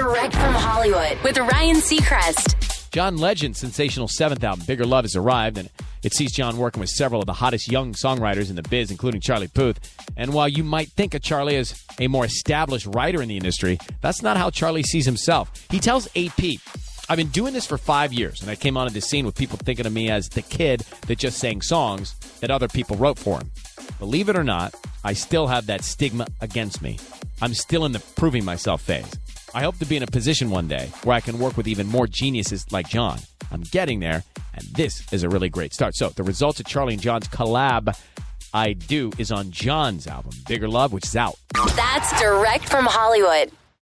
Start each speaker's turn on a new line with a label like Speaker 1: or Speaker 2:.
Speaker 1: Direct from Hollywood with Ryan Seacrest.
Speaker 2: John Legend's sensational seventh album, Bigger Love, has arrived, and it sees John working with several of the hottest young songwriters in the biz, including Charlie Puth. And while you might think of Charlie as a more established writer in the industry, that's not how Charlie sees himself. He tells AP, I've been doing this for five years, and I came onto the scene with people thinking of me as the kid that just sang songs that other people wrote for him. Believe it or not, I still have that stigma against me. I'm still in the proving myself phase. I hope to be in a position one day where I can work with even more geniuses like John. I'm getting there, and this is a really great start. So, the results of Charlie and John's collab, I Do, is on John's album, Bigger Love, which is out.
Speaker 1: That's direct from Hollywood.